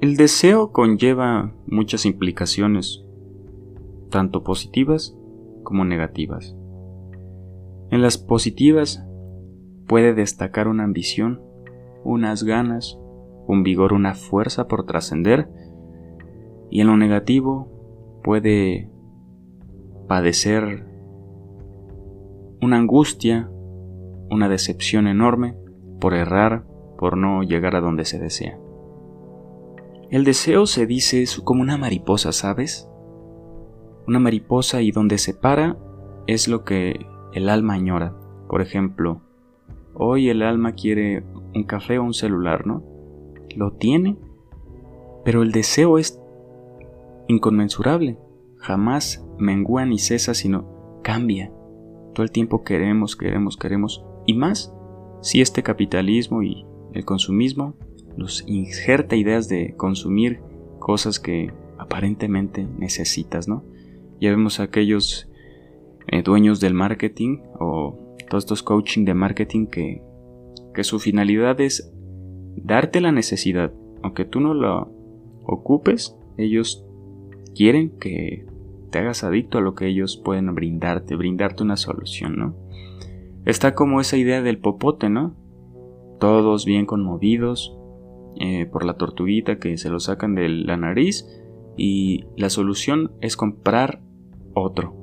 El deseo conlleva muchas implicaciones, tanto positivas como negativas. En las positivas puede destacar una ambición, unas ganas, un vigor, una fuerza por trascender, y en lo negativo puede padecer una angustia, una decepción enorme por errar, por no llegar a donde se desea. El deseo se dice como una mariposa, ¿sabes? Una mariposa y donde se para es lo que el alma añora. Por ejemplo, hoy el alma quiere un café o un celular, ¿no? Lo tiene, pero el deseo es inconmensurable. Jamás mengua ni cesa, sino cambia. Todo el tiempo queremos, queremos, queremos. Y más si este capitalismo y el consumismo nos injerta ideas de consumir cosas que aparentemente necesitas, ¿no? Ya vemos a aquellos eh, dueños del marketing o todos estos coaching de marketing que, que su finalidad es darte la necesidad. Aunque tú no lo ocupes, ellos quieren que te hagas adicto a lo que ellos pueden brindarte, brindarte una solución, ¿no? Está como esa idea del popote, ¿no? Todos bien conmovidos eh, por la tortuguita que se lo sacan de la nariz y la solución es comprar otro.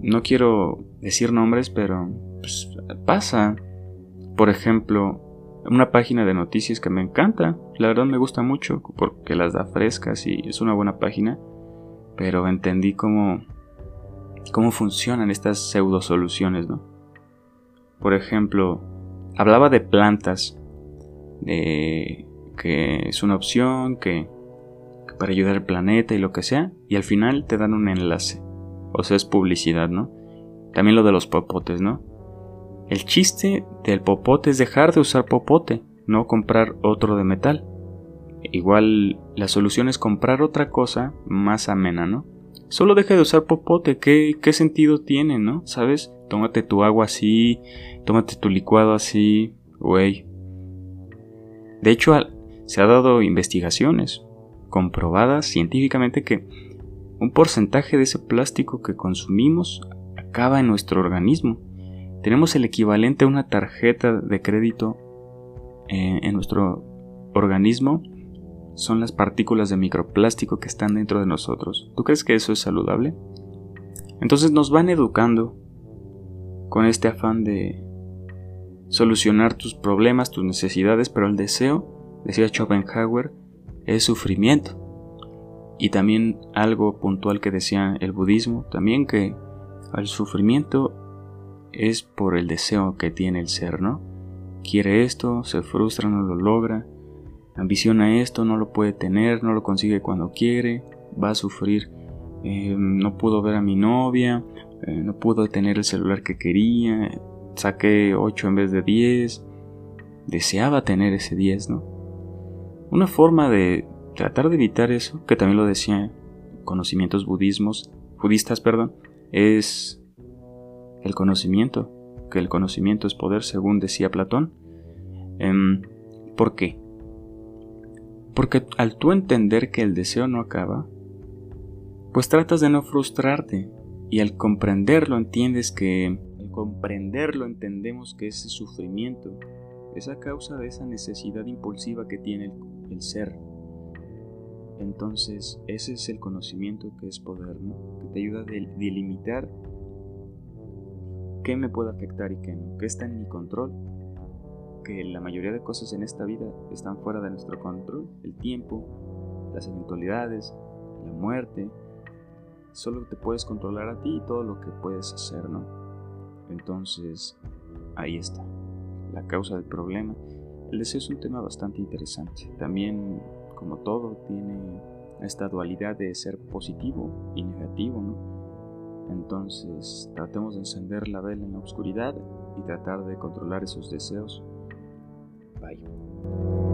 No quiero decir nombres, pero pues, pasa. Por ejemplo, una página de noticias que me encanta, la verdad me gusta mucho porque las da frescas y es una buena página pero entendí cómo, cómo funcionan estas pseudo soluciones, ¿no? Por ejemplo, hablaba de plantas, de que es una opción, que, que, para ayudar al planeta y lo que sea, y al final te dan un enlace, o sea, es publicidad, ¿no? También lo de los popotes, ¿no? El chiste del popote es dejar de usar popote, no comprar otro de metal. Igual la solución es comprar otra cosa más amena, ¿no? Solo deja de usar popote, ¿qué, qué sentido tiene, no? ¿Sabes? Tómate tu agua así, tómate tu licuado así, güey. De hecho, se ha dado investigaciones comprobadas científicamente que un porcentaje de ese plástico que consumimos acaba en nuestro organismo. Tenemos el equivalente a una tarjeta de crédito eh, en nuestro organismo son las partículas de microplástico que están dentro de nosotros. ¿Tú crees que eso es saludable? Entonces nos van educando con este afán de solucionar tus problemas, tus necesidades, pero el deseo, decía Schopenhauer, es sufrimiento. Y también algo puntual que decía el budismo, también que el sufrimiento es por el deseo que tiene el ser, ¿no? Quiere esto, se frustra, no lo logra, ambiciona esto, no lo puede tener, no lo consigue cuando quiere, va a sufrir. Eh, no pudo ver a mi novia, eh, no pudo tener el celular que quería, saqué 8 en vez de 10, deseaba tener ese 10, ¿no? Una forma de tratar de evitar eso, que también lo decía conocimientos budismos, budistas, perdón, es el conocimiento, que el conocimiento es poder, según decía Platón. Em, ¿Por qué? Porque al tú entender que el deseo no acaba, pues tratas de no frustrarte y al comprenderlo entiendes que comprenderlo entendemos que ese sufrimiento es a causa de esa necesidad impulsiva que tiene el, ser. Entonces, ese es el conocimiento que es poder, ¿no? Que te ayuda a delimitar qué me puede afectar y qué no, qué está en mi control que la mayoría de cosas en esta vida están fuera de nuestro control. El tiempo, las eventualidades, la muerte. Solo te puedes controlar a ti y todo lo que puedes hacer, ¿no? Entonces, ahí está. La causa del problema. El deseo es un tema bastante interesante. También, como todo, tiene esta dualidad de ser positivo y negativo, ¿no? Entonces, tratemos de encender la vela en la oscuridad y tratar de controlar esos deseos Bye.